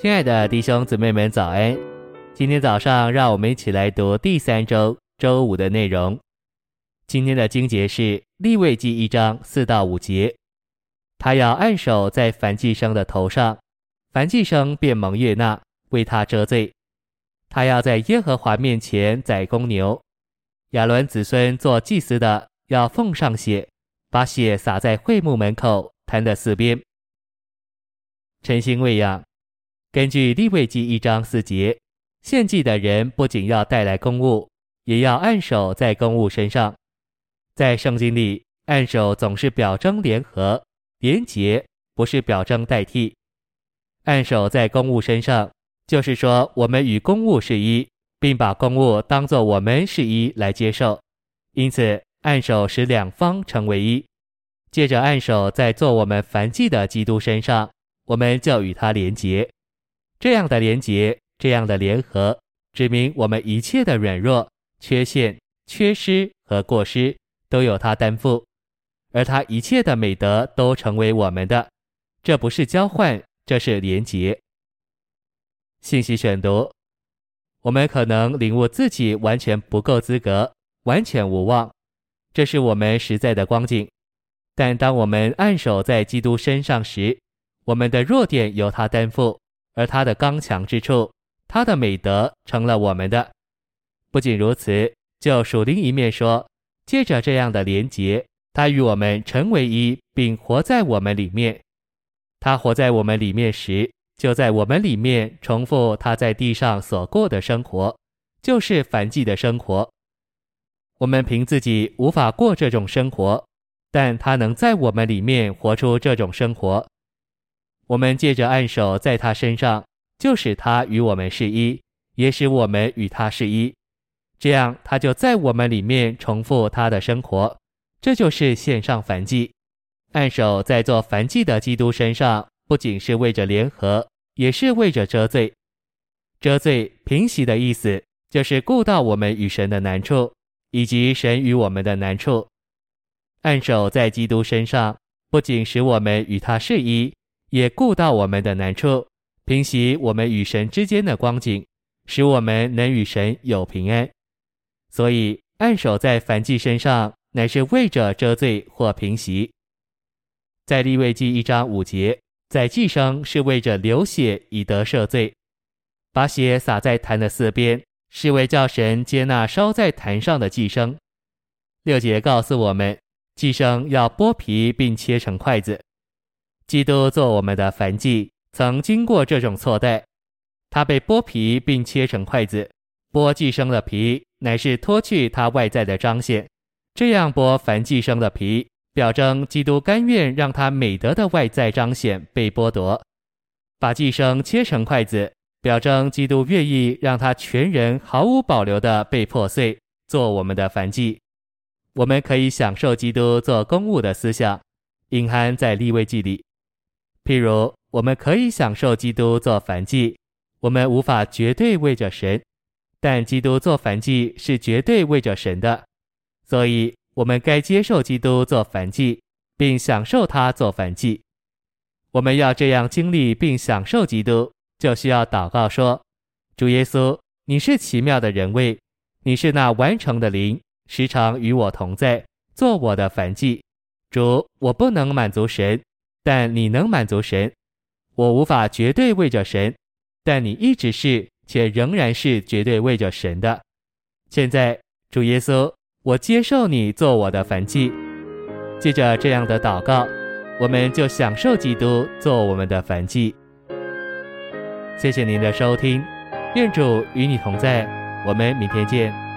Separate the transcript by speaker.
Speaker 1: 亲爱的弟兄姊妹们，早安！今天早上，让我们一起来读第三周周五的内容。今天的经节是利未记一章四到五节。他要按手在燔祭牲的头上，燔祭牲便蒙悦纳，为他遮罪。他要在耶和华面前宰公牛。亚伦子孙做祭司的要奉上血，把血洒在会幕门口坛的四边。晨星喂养。根据立位记一章四节，献祭的人不仅要带来公物，也要按手在公物身上。在圣经里，按手总是表征联合、连结，不是表征代替。按手在公物身上，就是说我们与公物是一，并把公物当作我们是一来接受。因此，按手使两方成为一。借着按手在做我们燔祭的基督身上，我们就与他连结。这样的连结，这样的联合，指明我们一切的软弱、缺陷、缺失和过失，都有他担负，而他一切的美德都成为我们的。这不是交换，这是连结。信息选读：我们可能领悟自己完全不够资格，完全无望，这是我们实在的光景。但当我们按手在基督身上时，我们的弱点由他担负。而他的刚强之处，他的美德成了我们的。不仅如此，就属灵一面说，借着这样的连结，他与我们成为一，并活在我们里面。他活在我们里面时，就在我们里面重复他在地上所过的生活，就是凡迹的生活。我们凭自己无法过这种生活，但他能在我们里面活出这种生活。我们借着按手在他身上，就使他与我们是一，也使我们与他是一。这样，他就在我们里面重复他的生活。这就是线上燔祭。按手在做燔祭的基督身上，不仅是为着联合，也是为着遮罪。遮罪平息的意思，就是顾到我们与神的难处，以及神与我们的难处。按手在基督身上，不仅使我们与他是一。也顾到我们的难处，平息我们与神之间的光景，使我们能与神有平安。所以按手在燔祭身上，乃是为着遮罪或平息。在立位记一章五节，在祭牲是为着流血以得赦罪，把血洒在坛的四边，是为叫神接纳烧在坛上的祭牲。六节告诉我们，祭牲要剥皮并切成块子。基督做我们的燔祭，曾经过这种错待，他被剥皮并切成筷子。剥寄生的皮，乃是脱去他外在的彰显；这样剥凡寄生的皮，表征基督甘愿让他美德的外在彰显被剥夺。把寄生切成筷子，表征基督愿意让他全人毫无保留地被破碎，做我们的燔祭。我们可以享受基督做公物的思想，隐含在立位记里。譬如，我们可以享受基督做燔祭，我们无法绝对为着神，但基督做燔祭是绝对为着神的，所以我们该接受基督做燔祭，并享受他做燔祭。我们要这样经历并享受基督，就需要祷告说：“主耶稣，你是奇妙的人位，你是那完成的灵，时常与我同在，做我的燔祭。主，我不能满足神。”但你能满足神，我无法绝对为着神，但你一直是且仍然是绝对为着神的。现在，主耶稣，我接受你做我的燔祭。借着这样的祷告，我们就享受基督做我们的燔祭。谢谢您的收听，愿主与你同在，我们明天见。